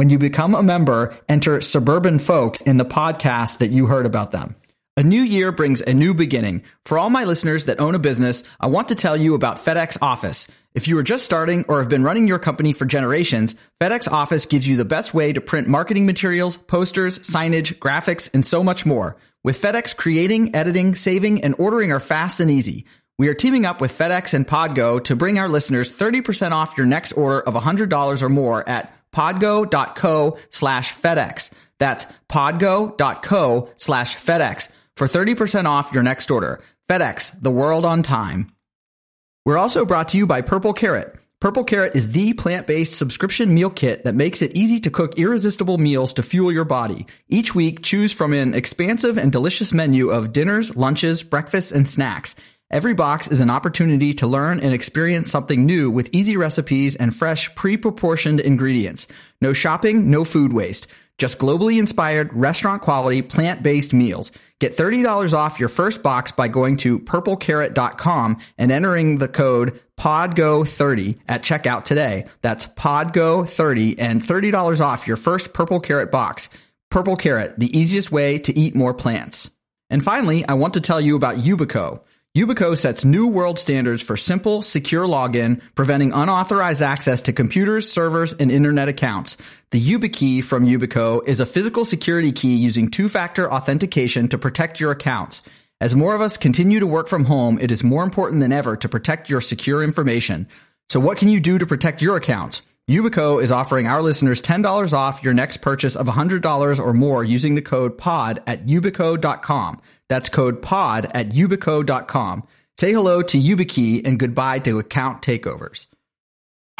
When you become a member, enter Suburban Folk in the podcast that you heard about them. A new year brings a new beginning. For all my listeners that own a business, I want to tell you about FedEx Office. If you are just starting or have been running your company for generations, FedEx Office gives you the best way to print marketing materials, posters, signage, graphics, and so much more. With FedEx, creating, editing, saving, and ordering are fast and easy. We are teaming up with FedEx and Podgo to bring our listeners 30% off your next order of $100 or more at podgo.co slash FedEx. That's podgo.co slash FedEx for 30% off your next order. FedEx, the world on time. We're also brought to you by Purple Carrot. Purple Carrot is the plant-based subscription meal kit that makes it easy to cook irresistible meals to fuel your body. Each week, choose from an expansive and delicious menu of dinners, lunches, breakfasts, and snacks. Every box is an opportunity to learn and experience something new with easy recipes and fresh, pre-proportioned ingredients. No shopping, no food waste. Just globally inspired, restaurant quality, plant-based meals. Get $30 off your first box by going to purplecarrot.com and entering the code PODGO30 at checkout today. That's PODGO30 and $30 off your first Purple Carrot box. Purple Carrot, the easiest way to eat more plants. And finally, I want to tell you about Yubico. Yubico sets new world standards for simple, secure login, preventing unauthorized access to computers, servers, and internet accounts. The YubiKey from Yubico is a physical security key using two-factor authentication to protect your accounts. As more of us continue to work from home, it is more important than ever to protect your secure information. So what can you do to protect your accounts? Yubico is offering our listeners $10 off your next purchase of $100 or more using the code POD at yubico.com. That's code POD at yubico.com. Say hello to YubiKey and goodbye to account takeovers.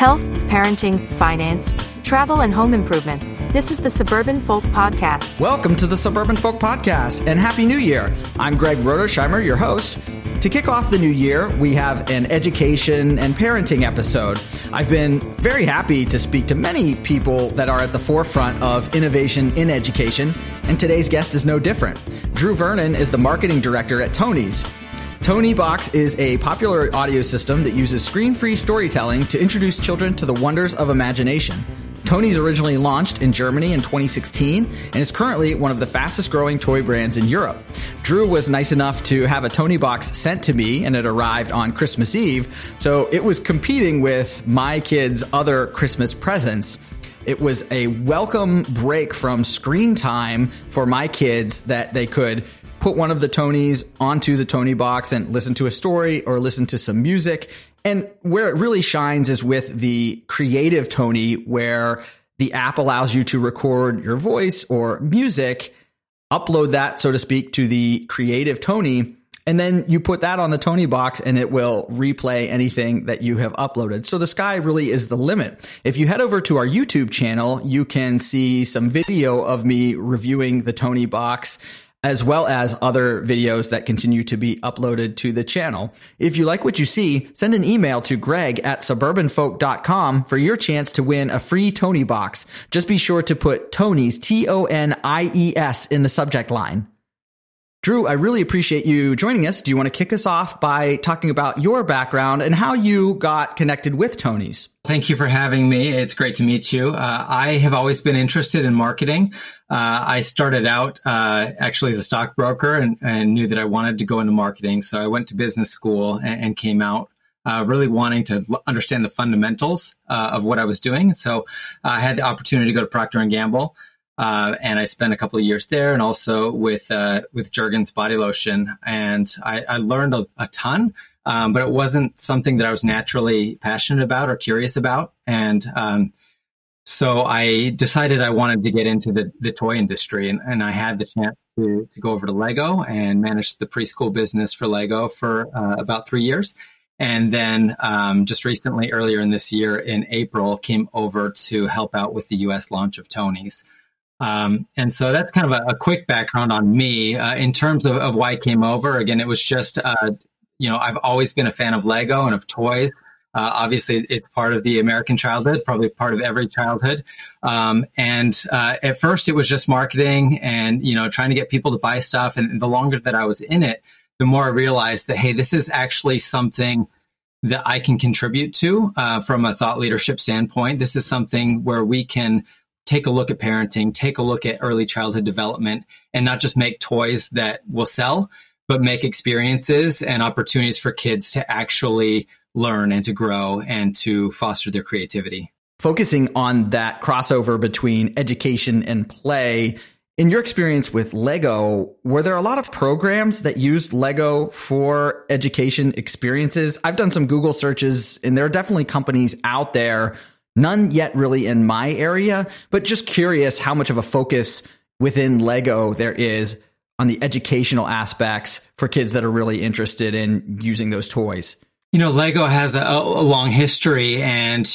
Health, parenting, finance, travel, and home improvement. This is the Suburban Folk Podcast. Welcome to the Suburban Folk Podcast and Happy New Year. I'm Greg Rodersheimer, your host. To kick off the new year, we have an education and parenting episode. I've been very happy to speak to many people that are at the forefront of innovation in education, and today's guest is no different. Drew Vernon is the marketing director at Tonies. Box is a popular audio system that uses screen free storytelling to introduce children to the wonders of imagination. Tonies originally launched in Germany in 2016 and is currently one of the fastest growing toy brands in Europe. Drew was nice enough to have a Toniebox sent to me and it arrived on Christmas Eve, so it was competing with my kids' other Christmas presents. It was a welcome break from screen time for my kids that they could put one of the Tonies onto the Toniebox and listen to a story or listen to some music. And where it really shines is with the creative Tonie, where the app allows you to record your voice or music, upload that, so to speak, to the creative Tonie. And then you put that on the Toniebox and it will replay anything that you have uploaded. So the sky really is the limit. If you head over to our YouTube channel, you can see some video of me reviewing the Toniebox as well as other videos that continue to be uploaded to the channel. If you like what you see, send an email to greg at suburbanfolk.com for your chance to win a free Toniebox. Just be sure to put Tonies, T-O-N-I-E-S in the subject line. Drew, I really appreciate you joining us. Do you want to kick us off by talking about your background and how you got connected with Tonies? Thank you for having me. It's great to meet you. Uh, I have always been interested in marketing. Uh, I started out uh, actually as a stockbroker and, and, knew that I wanted to go into marketing. So I went to business school and, and came out uh, really wanting to understand the fundamentals uh, of what I was doing. So I had the opportunity to go to Procter and Gamble. Uh, and I spent a couple of years there, and also with with Jergens body lotion, and I, I learned a, a ton. Um, but it wasn't something that I was naturally passionate about or curious about, and um, so I decided I wanted to get into the, the toy industry, and, and I had the chance to to go over to Lego and manage the preschool business for Lego for uh, about three years. And then um, just recently, earlier in this year, in April, came over to help out with the U.S. launch of Tonies. Um, and so that's kind of a, a quick background on me uh, in terms of, of, why I came over. Again, it was just, uh, you know, I've always been a fan of Lego and of toys. Uh, obviously, it's part of the American childhood, probably part of every childhood. Um, and uh, at first, it was just marketing and you know trying to get people to buy stuff. And the longer that I was in it, the more I realized that hey, this is actually something that I can contribute to uh, from a thought leadership standpoint. This is something where we can take a look at parenting, take a look at early childhood development, and not just make toys that will sell, but make experiences and opportunities for kids to actually learn and to grow and to foster their creativity. Focusing on that crossover between education and play, in your experience with Lego, were there a lot of programs that used Lego for education experiences? I've done some Google searches and there are definitely companies out there, none yet really in my area, but just curious how much of a focus within Lego there is on the educational aspects for kids that are really interested in using those toys. You know, Lego has a, a, long history, and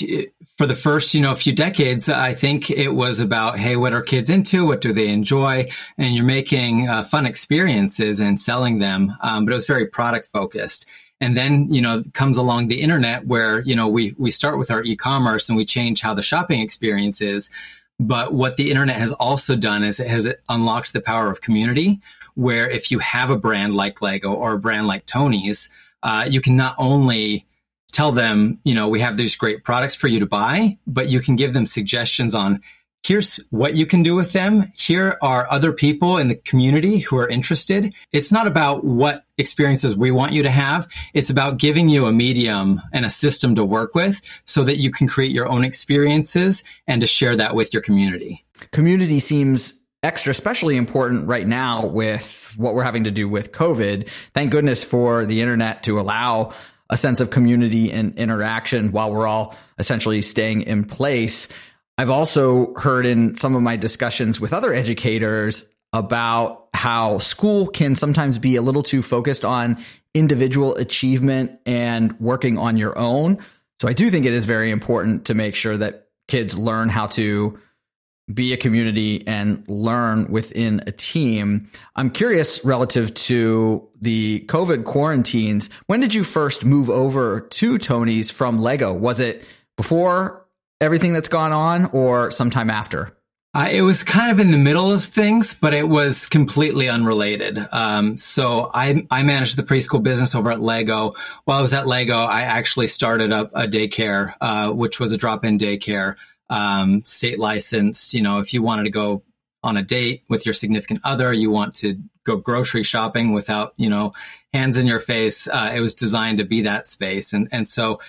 for the first, you know, few decades, I think it was about, hey, what are kids into? What do they enjoy? And you're making uh, fun experiences and selling them, um, but it was very product focused. And then, you know, comes along the internet where, you know, we we start with our e-commerce and we change how the shopping experience is. But what the internet has also done is it has unlocked the power of community, where if you have a brand like Lego or a brand like Tonies, uh, you can not only tell them, you know, we have these great products for you to buy, but you can give them suggestions on here's what you can do with them. Here are other people in the community who are interested. It's not about what experiences we want you to have. It's about giving you a medium and a system to work with so that you can create your own experiences and to share that with your community. Community seems extra especially important right now with what we're having to do with COVID. Thank goodness for the internet to allow a sense of community and interaction while we're all essentially staying in place. I've also heard in some of my discussions with other educators about how school can sometimes be a little too focused on individual achievement and working on your own. So I do think it is very important to make sure that kids learn how to be a community and learn within a team. I'm curious relative to the COVID quarantines. When did you first move over to Tonies from Lego? Was it before everything that's gone on or sometime after? Uh, it was kind of in the middle of things, but it was completely unrelated. Um, so I, I managed the preschool business over at Lego. While I was at Lego, I actually started up a daycare, uh, which was a drop-in daycare um, state licensed. You know, if you wanted to go on a date with your significant other, you want to go grocery shopping without, you know, hands in your face. Uh, it was designed to be that space. And, and so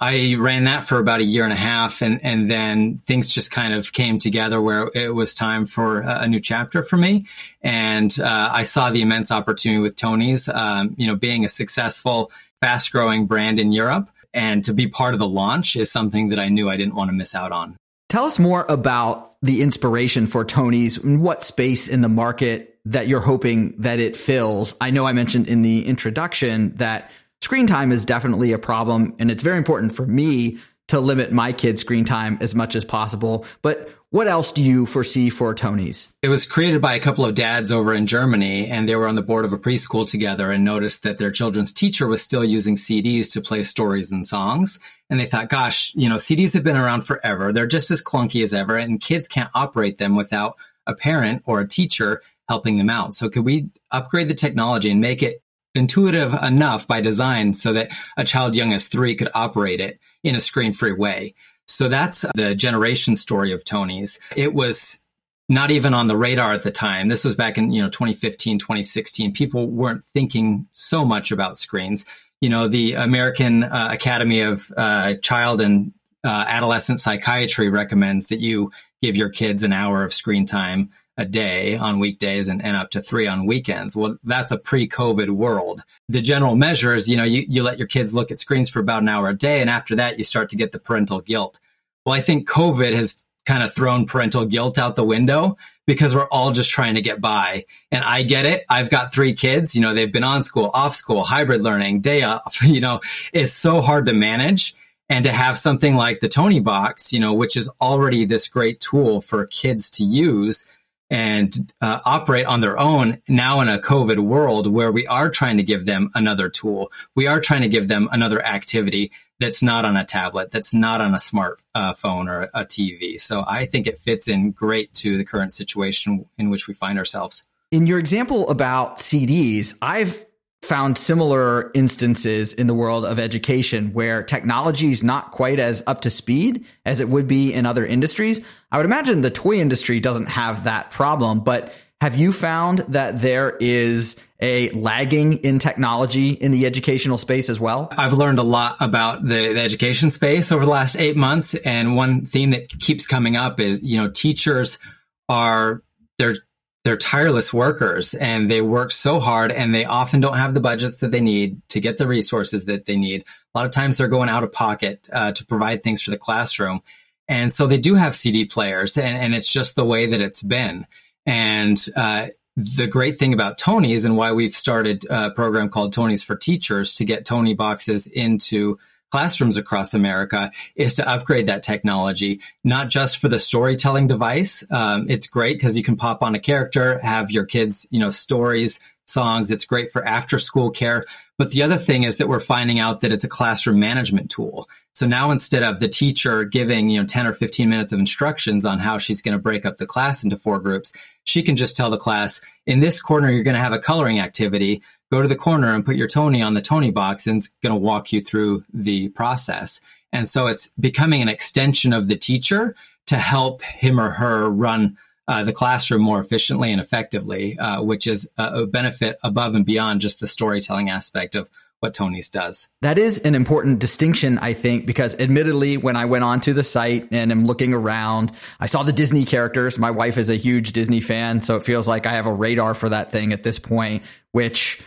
I ran that for about a year and a half. And, and then things just kind of came together where it was time for a, new chapter for me. And uh, I saw the immense opportunity with Tonies, um, you know, being a successful, fast growing brand in Europe. And to be part of the launch is something that I knew I didn't want to miss out on. Tell us more about the inspiration for Tonies and what space in the market that you're hoping that it fills. I know I mentioned in the introduction that screen time is definitely a problem and it's very important for me to limit my kids' screen time as much as possible. But what else do you foresee for Tonies? It was created by a couple of dads over in Germany, and they were on the board of a preschool together and noticed that their children's teacher was still using CDs to play stories and songs. And they thought, gosh, you know, CDs have been around forever. They're just as clunky as ever, and kids can't operate them without a parent or a teacher helping them out. So could we upgrade the technology and make it intuitive enough by design so that a child young as three could operate it in a screen free way? So that's the generation story of Tonies. It was not even on the radar at the time. This was back in, you know, 2015, 2016. People weren't thinking so much about screens. You know, the American uh, Academy of uh, Child and uh, Adolescent Psychiatry recommends that you give your kids an hour of screen time a day on weekdays and, and up to three on weekends. Well, that's a pre-COVID world. The general measure is, you know, you, you let your kids look at screens for about an hour a day. And after that, you start to get the parental guilt. Well, I think COVID has kind of thrown parental guilt out the window because we're all just trying to get by. And I get it. I've got three kids, you know, they've been on school, off school, hybrid learning, day off, you know, it's so hard to manage and to have something like the Toniebox, you know, which is already this great tool for kids to use and uh, operate on their own now in a COVID world where we are trying to give them another tool. We are trying to give them another activity that's not on a tablet, that's not on a smartphone uh, or a TV. So I think it fits in great to the current situation in which we find ourselves. In your example about CDs, I've found similar instances in the world of education where technology is not quite as up to speed as it would be in other industries. I would imagine the toy industry doesn't have that problem, but have you found that there is a lagging in technology in the educational space as well? I've learned a lot about the, the, education space over the last eight months. And one theme that keeps coming up is, you know, teachers are, they're, they're tireless workers and they work so hard and they often don't have the budgets that they need to get the resources that they need. A lot of times they're going out of pocket uh, to provide things for the classroom. And so they do have CD players and, and it's just the way that it's been. And uh, the great thing about Tonies and why we've started a program called Tonies for Teachers to get Tonieboxes into classrooms across America is to upgrade that technology, not just for the storytelling device. Um, it's great because you can pop on a character, have your kids, you know, stories, songs. It's great for after school care. But the other thing is that we're finding out that it's a classroom management tool. So now instead of the teacher giving, you know, 10 or 15 minutes of instructions on how she's going to break up the class into four groups, she can just tell the class, in this corner, you're going to have a coloring activity. Go to the corner and put your Tonie on the Toniebox and it's going to walk you through the process. And so it's becoming an extension of the teacher to help him or her run uh, the classroom more efficiently and effectively, uh, which is a, a benefit above and beyond just the storytelling aspect of what Tonies does. That is an important distinction, I think, because admittedly, when I went onto the site and am looking around, I saw the Disney characters. My wife is a huge Disney fan, so it feels like I have a radar for that thing at this point, which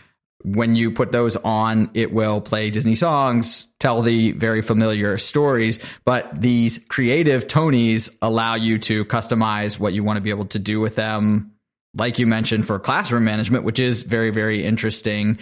when you put those on, it will play Disney songs, tell the very familiar stories. But these creative Tonies allow you to customize what you want to be able to do with them like you mentioned, for classroom management, which is very, very interesting,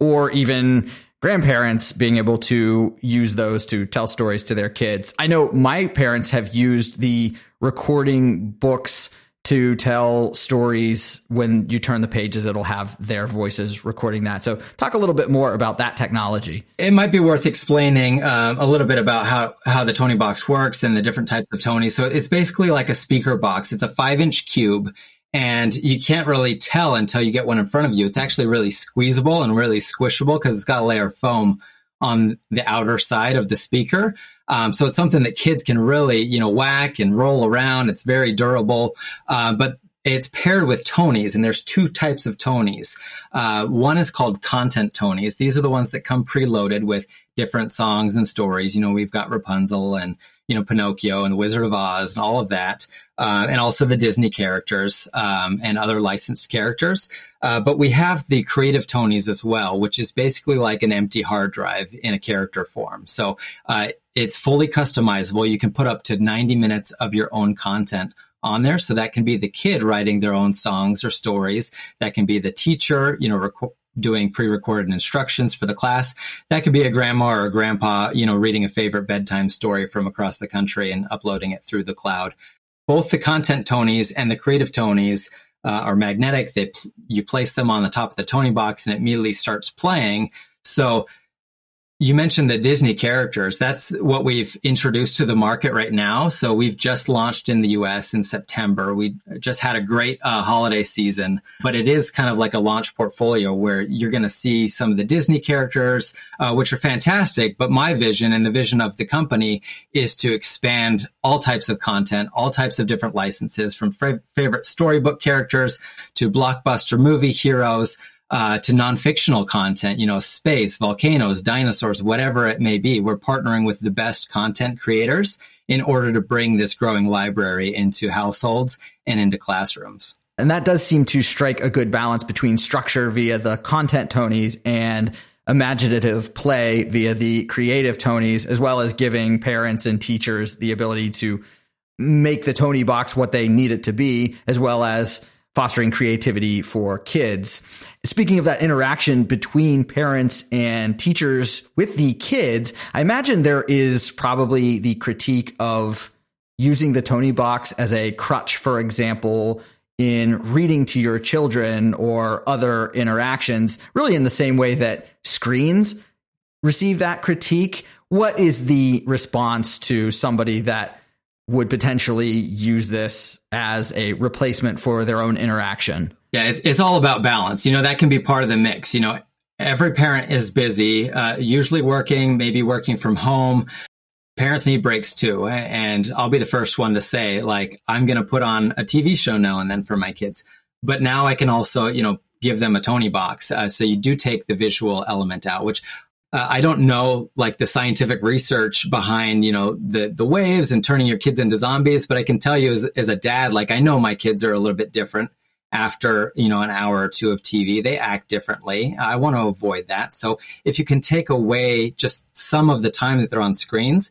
or even grandparents being able to use those to tell stories to their kids. I know my parents have used the recording books to tell stories when you turn the pages it'll have their voices recording that so talk a little bit more about that technology it might be worth explaining um, a little bit about how how the Toniebox works and the different types of tony so it's basically like a speaker box it's a five inch cube and you can't really tell until you get one in front of you. It's actually really squeezable and really squishable because it's got a layer of foam on the outer side of the speaker. Um, so it's something that kids can really, you know, whack and roll around. It's very durable, uh, but it's paired with Tonies, and there's two types of Tonies. Uh, one is called content Tonies. These are the ones that come preloaded with different songs and stories. You know, we've got Rapunzel and you know Pinocchio and the Wizard of Oz and all of that, uh, and also the Disney characters um, and other licensed characters. Uh, but we have the creative Tonies as well, which is basically like an empty hard drive in a character form. So uh, it's fully customizable. You can put up to 90 minutes of your own content on there. So that can be the kid writing their own songs or stories. That can be the teacher, you know, rec- doing pre-recorded instructions for the class. That could be a grandma or a grandpa, you know, reading a favorite bedtime story from across the country and uploading it through the cloud. Both the content Tonies and the creative Tonies uh, are magnetic. They you place them on the top of the Toniebox and it immediately starts playing. So you mentioned the Disney characters. That's what we've introduced to the market right now. So we've just launched in the US in September. We just had a great uh, holiday season, but it is kind of like a launch portfolio where you're going to see some of the Disney characters, uh, which are fantastic. But my vision and the vision of the company is to expand all types of content, all types of different licenses from f- favorite storybook characters to blockbuster movie heroes uh, to non-fictional content, you know, space, volcanoes, dinosaurs, whatever it may be. We're partnering with the best content creators in order to bring this growing library into households and into classrooms. And that does seem to strike a good balance between structure via the content Tonies and imaginative play via the creative Tonies, as well as giving parents and teachers the ability to make the Toniebox what they need it to be, as well as fostering creativity for kids. Speaking of that interaction between parents and teachers with the kids, I imagine there is probably the critique of using the Toniebox as a crutch, for example, in reading to your children or other interactions, really in the same way that screens receive that critique. What is the response to somebody that would potentially use this as a replacement for their own interaction? Yeah, it's, it's all about balance. You know, that can be part of the mix. You know, every parent is busy, uh, usually working, maybe working from home. Parents need breaks too. And I'll be the first one to say, like, I'm going to put on a TV show now and then for my kids. But now I can also, you know, give them a Toniebox. Uh, so you do take the visual element out, which uh, I don't know like the scientific research behind, you know, the, the waves and turning your kids into zombies. But I can tell you as, as a dad, like I know my kids are a little bit different after you know an hour or two of TV. They act differently. I want to avoid that. So if you can take away just some of the time that they're on screens,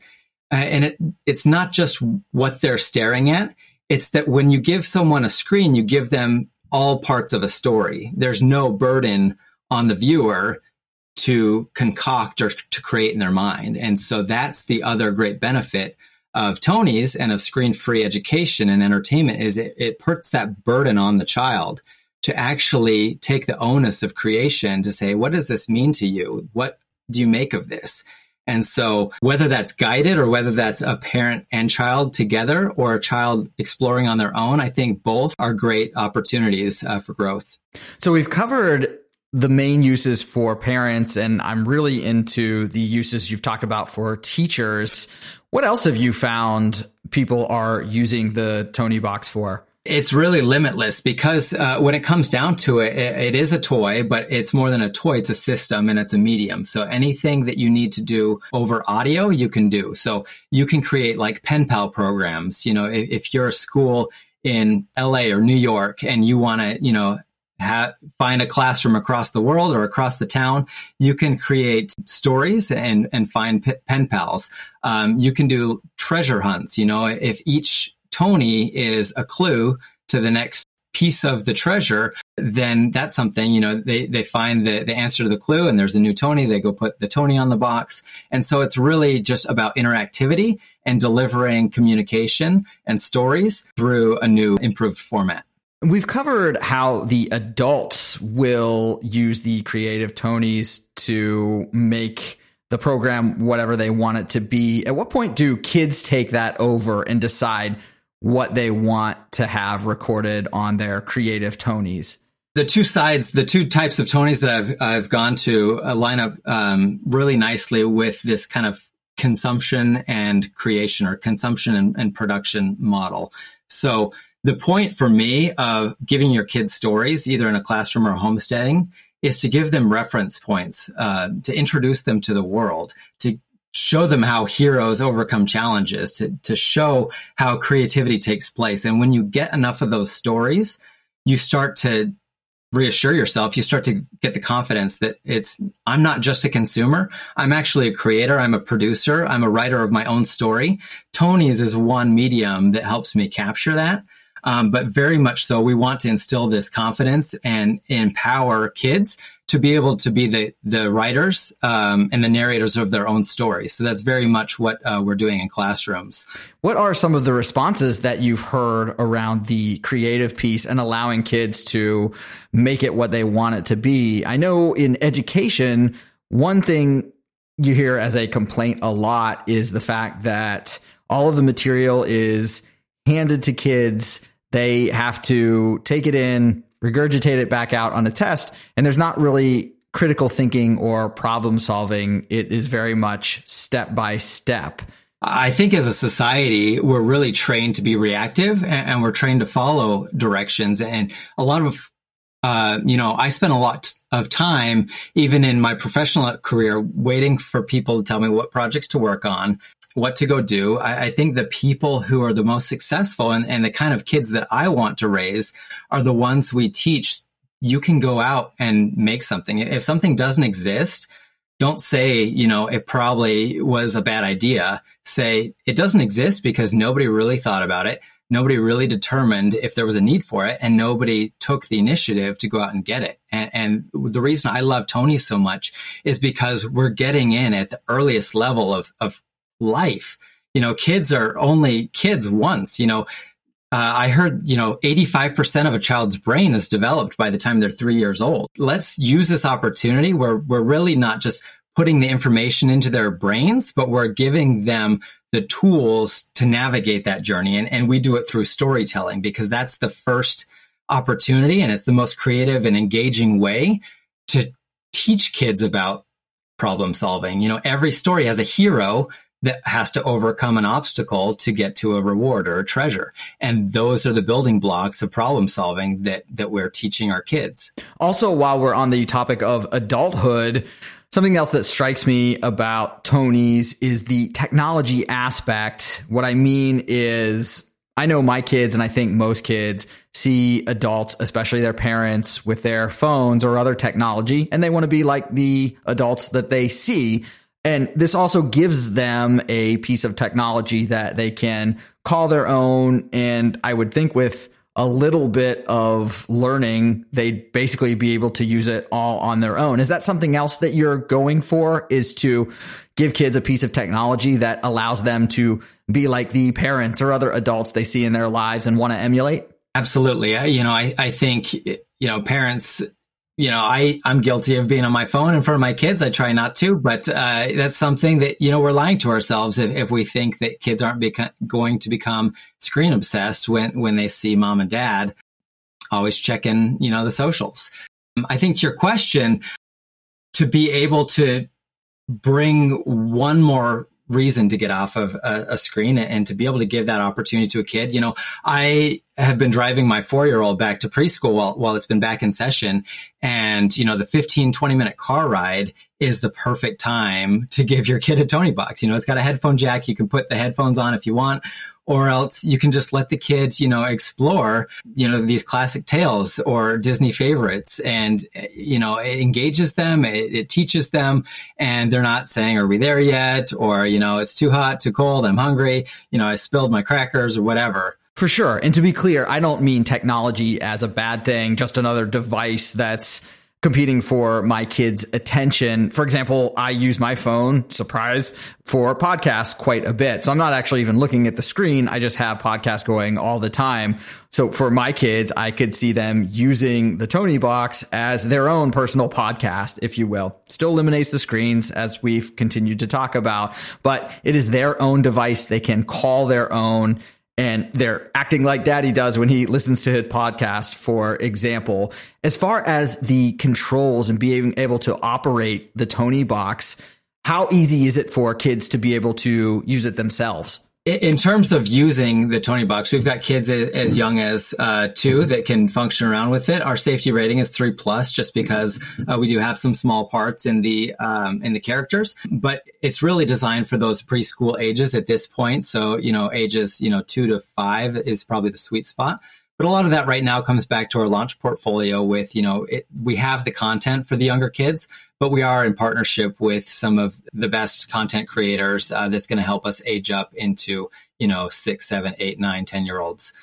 uh, and it it's not just what they're staring at. It's that when you give someone a screen, you give them all parts of a story. There's no burden on the viewer to concoct or to create in their mind. And so that's the other great benefit of Tonies and of screen free education and entertainment is it, it puts that burden on the child to actually take the onus of creation to say, what does this mean to you? What do you make of this? And so whether that's guided or whether that's a parent and child together or a child exploring on their own, I think both are great opportunities uh, for growth. So we've covered the main uses for parents and I'm really into the uses you've talked about for teachers. What else have you found people are using the Toniebox for? It's really limitless because uh, when it comes down to it, it, it is a toy, but it's more than a toy. It's a system and it's a medium. So anything that you need to do over audio, you can do. So you can create like pen pal programs. You know, if, if you're a school in LA or New York and you want to, you know, ha- find a classroom across the world or across the town, you can create stories and, and find p- pen pals. Um, you can do treasure hunts. You know, if each Tonie is a clue to the next piece of the treasure, then that's something, you know, they, they find the, the answer to the clue and there's a new Tonie. They go put the Tonie on the box. And so it's really just about interactivity and delivering communication and stories through a new improved format. We've covered how the adults will use the creative Tonies to make the program whatever they want it to be. At what point do kids take that over and decide what they want to have recorded on their creative Tonies? The two sides, the two types of Tonies that I've I've gone to uh, line up um, really nicely with this kind of consumption and creation or consumption and, and production model. So the point for me of giving your kids stories, either in a classroom or homesteading, is to give them reference points, uh, to introduce them to the world, to show them how heroes overcome challenges, to, to show how creativity takes place. And when you get enough of those stories, you start to reassure yourself. You start to get the confidence that it's i'm not just a consumer. I'm actually a creator. I'm a producer. I'm a writer of my own story. Tonies is one medium that helps me capture that um, but very much so, we want to instill this confidence and empower kids to be able to be the the writers um, and the narrators of their own stories. So that's very much what uh, we're doing in classrooms. What are some of the responses that you've heard around the creative piece and allowing kids to make it what they want it to be? I know in education, one thing you hear as a complaint a lot is the fact that all of the material is handed to kids. They have to take it in, regurgitate it back out on a test, and there's not really critical thinking or problem solving. It is very much step by step. I think as a society, we're really trained to be reactive and, we're trained to follow directions. And a lot of, uh, you know, I spent a lot of time, even in my professional career, waiting for people to tell me what projects to work on what to go do. I, I, think the people who are the most successful and, and the kind of kids that I want to raise are the ones we teach. You can go out and make something. If something doesn't exist, don't say, you know, it probably was a bad idea. Say it doesn't exist because nobody really thought about it. Nobody really determined if there was a need for it and nobody took the initiative to go out and get it. And, and the reason I love Tony so much is because we're getting in at the earliest level of, of life. You know, kids are only kids once, you know, uh, I heard, you know, 85% of a child's brain is developed by the time they're three years old. Let's use this opportunity where we're really not just putting the information into their brains, but we're giving them the tools to navigate that journey. And, and we do it through storytelling because that's the first opportunity and it's the most creative and engaging way to teach kids about problem solving. You know, every story has a hero that has to overcome an obstacle to get to a reward or a treasure. And those are the building blocks of problem solving that, that we're teaching our kids. Also, while we're on the topic of adulthood, something else that strikes me about Tonies is the technology aspect. What I mean is, I know my kids, and I think most kids see adults, especially their parents, with their phones or other technology, and they want to be like the adults that they see. And this also gives them a piece of technology that they can call their own. And I would think with a little bit of learning, they'd basically be able to use it all on their own. Is that something else that you're going for? Is to give kids a piece of technology that allows them to be like the parents or other adults they see in their lives and want to emulate? Absolutely. I, you know, I, I think, you know, parents you know, I, I'm guilty of being on my phone in front of my kids. I try not to, but uh, that's something that, you know, we're lying to ourselves if, if we think that kids aren't going to become screen obsessed when, when they see mom and dad always checking, you know, the socials. I think to your question, to be able to bring one more reason to get off of a, a, screen and to be able to give that opportunity to a kid. You know, I have been driving my four year old back to preschool while, while it's been back in session. And, you know, the 15, 20 minute car ride is the perfect time to give your kid a Toniebox. You know, it's got a headphone jack. You can put the headphones on if you want, or else you can just let the kids, you know, explore, you know, these classic tales or Disney favorites and, you know, it engages them, it, it, teaches them, and they're not saying, are we there yet? Or, you know, it's too hot, too cold, I'm hungry, you know, I spilled my crackers or whatever. For sure. And to be clear, I don't mean technology as a bad thing, just another device that's competing for my kids' attention. For example, I use my phone, surprise, for podcasts quite a bit. So I'm not actually even looking at the screen. I just have podcasts going all the time. So for my kids, I could see them using the Toniebox as their own personal podcast, if you will. Still eliminates the screens as we've continued to talk about, but it is their own device. They can call their own and they're acting like daddy does when he listens to his podcast, for example. As far as the controls and being able to operate the Toniebox, how easy is it for kids to be able to use it themselves? In terms of using the Toniebox, we've got kids as young as uh, two that can function around with it. Our safety rating is three plus, just because uh, we do have some small parts in the um, in the characters, but it's really designed for those preschool ages at this point. So you know, ages you know two to five is probably the sweet spot. But a lot of that right now comes back to our launch portfolio with, you know, it, we have the content for the younger kids, but we are in partnership with some of the best content creators uh, that's going to help us age up into, you know, six, seven, eight, nine, ten year olds.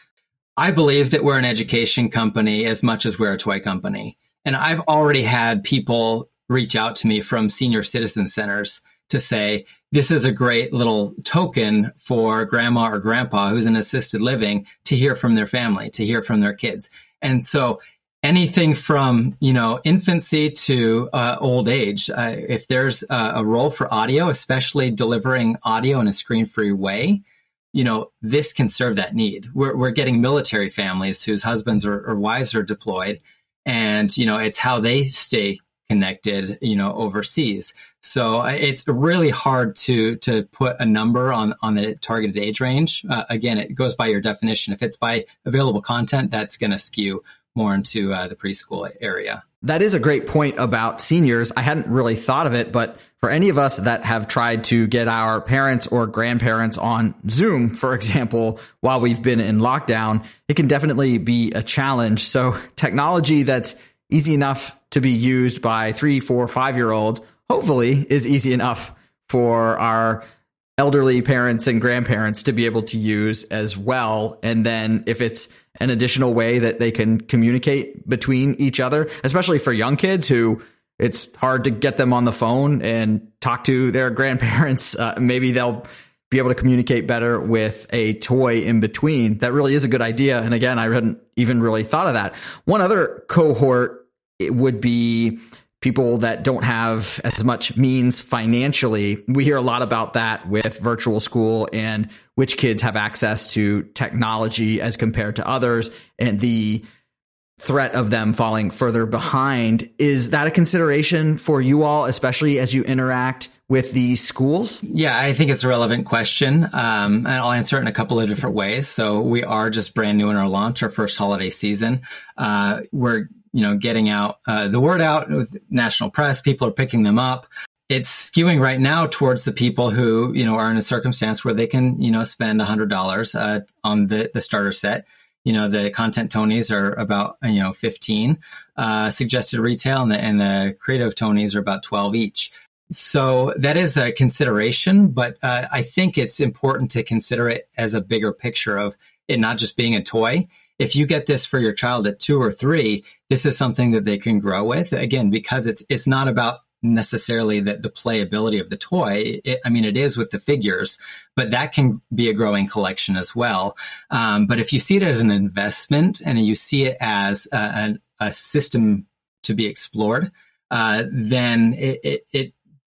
I believe that we're an education company as much as we're a toy company. And I've already had people reach out to me from senior citizen centers to say, this is a great little token for grandma or grandpa who's in assisted living to hear from their family, to hear from their kids. And so anything from, you know, infancy to uh, old age, uh, if there's a, a role for audio, especially delivering audio in a screen free way, you know, this can serve that need. We're, we're getting military families whose husbands or, or wives are deployed and, you know, it's how they stay connected, you know, overseas. So uh, it's really hard to to put a number on on the targeted age range. Uh, again, it goes by your definition. If it's by available content, that's going to skew more into uh, the preschool area. That is a great point about seniors. I hadn't really thought of it, but for any of us that have tried to get our parents or grandparents on Zoom, for example, while we've been in lockdown, it can definitely be a challenge. So technology that's easy enough to be used by three, four, five year olds, hopefully is easy enough for our elderly parents and grandparents to be able to use as well. And then if it's an additional way that they can communicate between each other, especially for young kids who it's hard to get them on the phone and talk to their grandparents, uh, maybe they'll be able to communicate better with a toy in between. That really is a good idea. And again, I hadn't even really thought of that. One other cohort would be people that don't have as much means financially. We hear a lot about that with virtual school and which kids have access to technology as compared to others and the threat of them falling further behind. Is that a consideration for you all, especially as you interact with these schools? Yeah, I think it's a relevant question. Um, and I'll answer it in a couple of different ways. So we are just brand new in our launch, our first holiday season. Uh, we're you know, getting out uh, the word out with national press. People are picking them up. It's skewing right now towards the people who, you know, are in a circumstance where they can, you know, spend a hundred dollars uh, on the the starter set. You know, the content Tonies are about, you know, 15 uh, suggested retail and the, and the creative Tonies are about 12 each. So that is a consideration, but uh, I think it's important to consider it as a bigger picture of it not just being a toy if you get this for your child at two or three, this is something that they can grow with. Again, because it's it's not about necessarily the, the playability of the toy. It, I mean, it is with the figures, but that can be a growing collection as well. Um, but if you see it as an investment and you see it as a, a, a system to be explored, uh, then it, it, it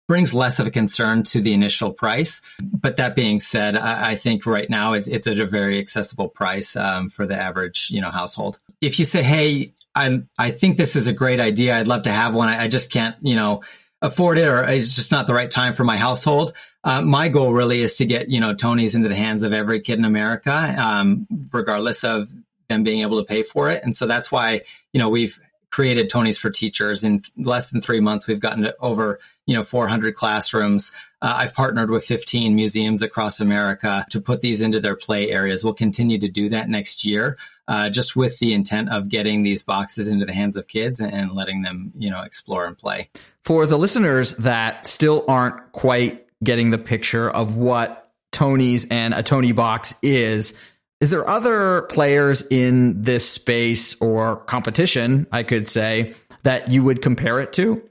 brings less of a concern to the initial price. But that being said, I, I think right now it's, it's, at a very accessible price um, for the average you know household. If you say, "Hey, I I think this is a great idea. I'd love to have one. I, I just can't you know afford it, or it's just not the right time for my household." Uh, my goal really is to get you know Tonies into the hands of every kid in America, um, regardless of them being able to pay for it. And so that's why you know we've created Tonies for teachers in less than three months. We've gotten over you know 400 classrooms. Uh, I've partnered with 15 museums across America to put these into their play areas. We'll continue to do that next year, uh, just with the intent of getting these boxes into the hands of kids and, letting them, you know, explore and play. For the listeners that still aren't quite getting the picture of what Tonies and a Toniebox is, is there other players in this space or competition, I could say, that you would compare it to?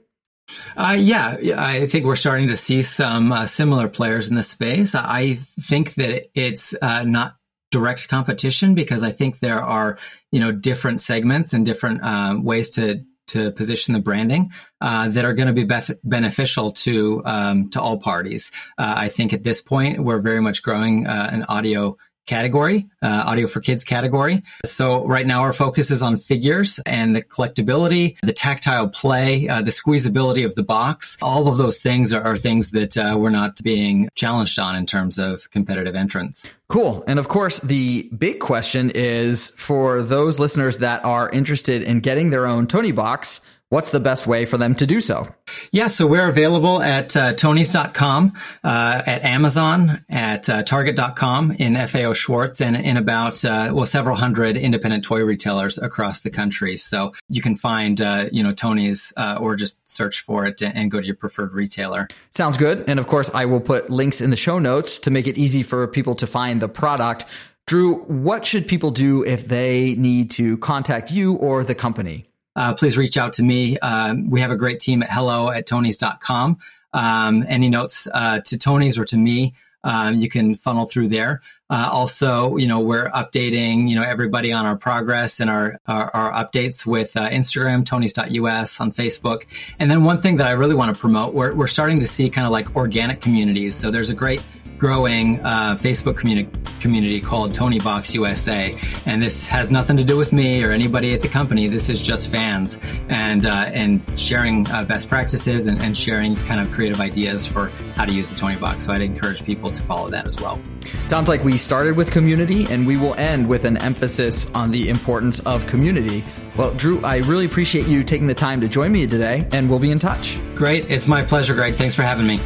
Uh, yeah, I think we're starting to see some uh, similar players in the space. I think that it's uh, not direct competition because I think there are you know different segments and different uh, ways to to position the branding uh, that are going to be bef- beneficial to um, to all parties. Uh, I think at this point we're very much growing an audio category, uh, audio for kids category. So right now our focus is on figures and the collectability, the tactile play, uh, the squeezability of the box. All of those things are, are things that uh, we're not being challenged on in terms of competitive entrance. Cool. And of course, the big question is for those listeners that are interested in getting their own Toniebox, what's the best way for them to do so? Yeah, so we're available at uh, tonies.com, uh, at Amazon, at uh, target.com, in FAO Schwarz, and in about, uh, well, several hundred independent toy retailers across the country. So you can find, uh, you know, Tonies uh, or just search for it and go to your preferred retailer. Sounds good. And of course, I will put links in the show notes to make it easy for people to find the product. Drew, what should people do if they need to contact you or the company? Uh, please reach out to me. Uh, we have a great team at hello at tonies.com. Um, any notes uh, to Tonies or to me, um, you can funnel through there. Uh, also, you know, we're updating, you know, everybody on our progress and our, our, our updates with uh, Instagram, tonies.us on Facebook. And then one thing that I really want to promote, we're, we're starting to see kind of like organic communities. So there's a great growing uh, Facebook communi- community called Toniebox USA, and this has nothing to do with me or anybody at the company. This is just fans and uh, and sharing uh, best practices and, and, sharing kind of creative ideas for how to use the Toniebox. So I'd encourage people to follow that as well. Sounds like we started with community, and we will end with an emphasis on the importance of community. Well, Drew, I really appreciate you taking the time to join me today, and we'll be in touch. Great. It's my pleasure, Greg. Thanks for having me.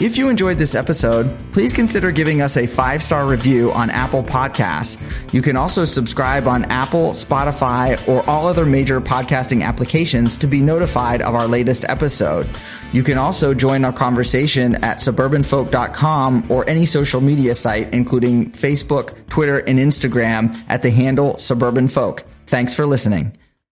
If you enjoyed this episode, please consider giving us a five star review on Apple Podcasts. You can also subscribe on Apple, Spotify, or all other major podcasting applications to be notified of our latest episode. You can also join our conversation at suburbanfolk.com or any social media site, including Facebook, Twitter, and Instagram at the handle Suburban Folk. Thanks for listening.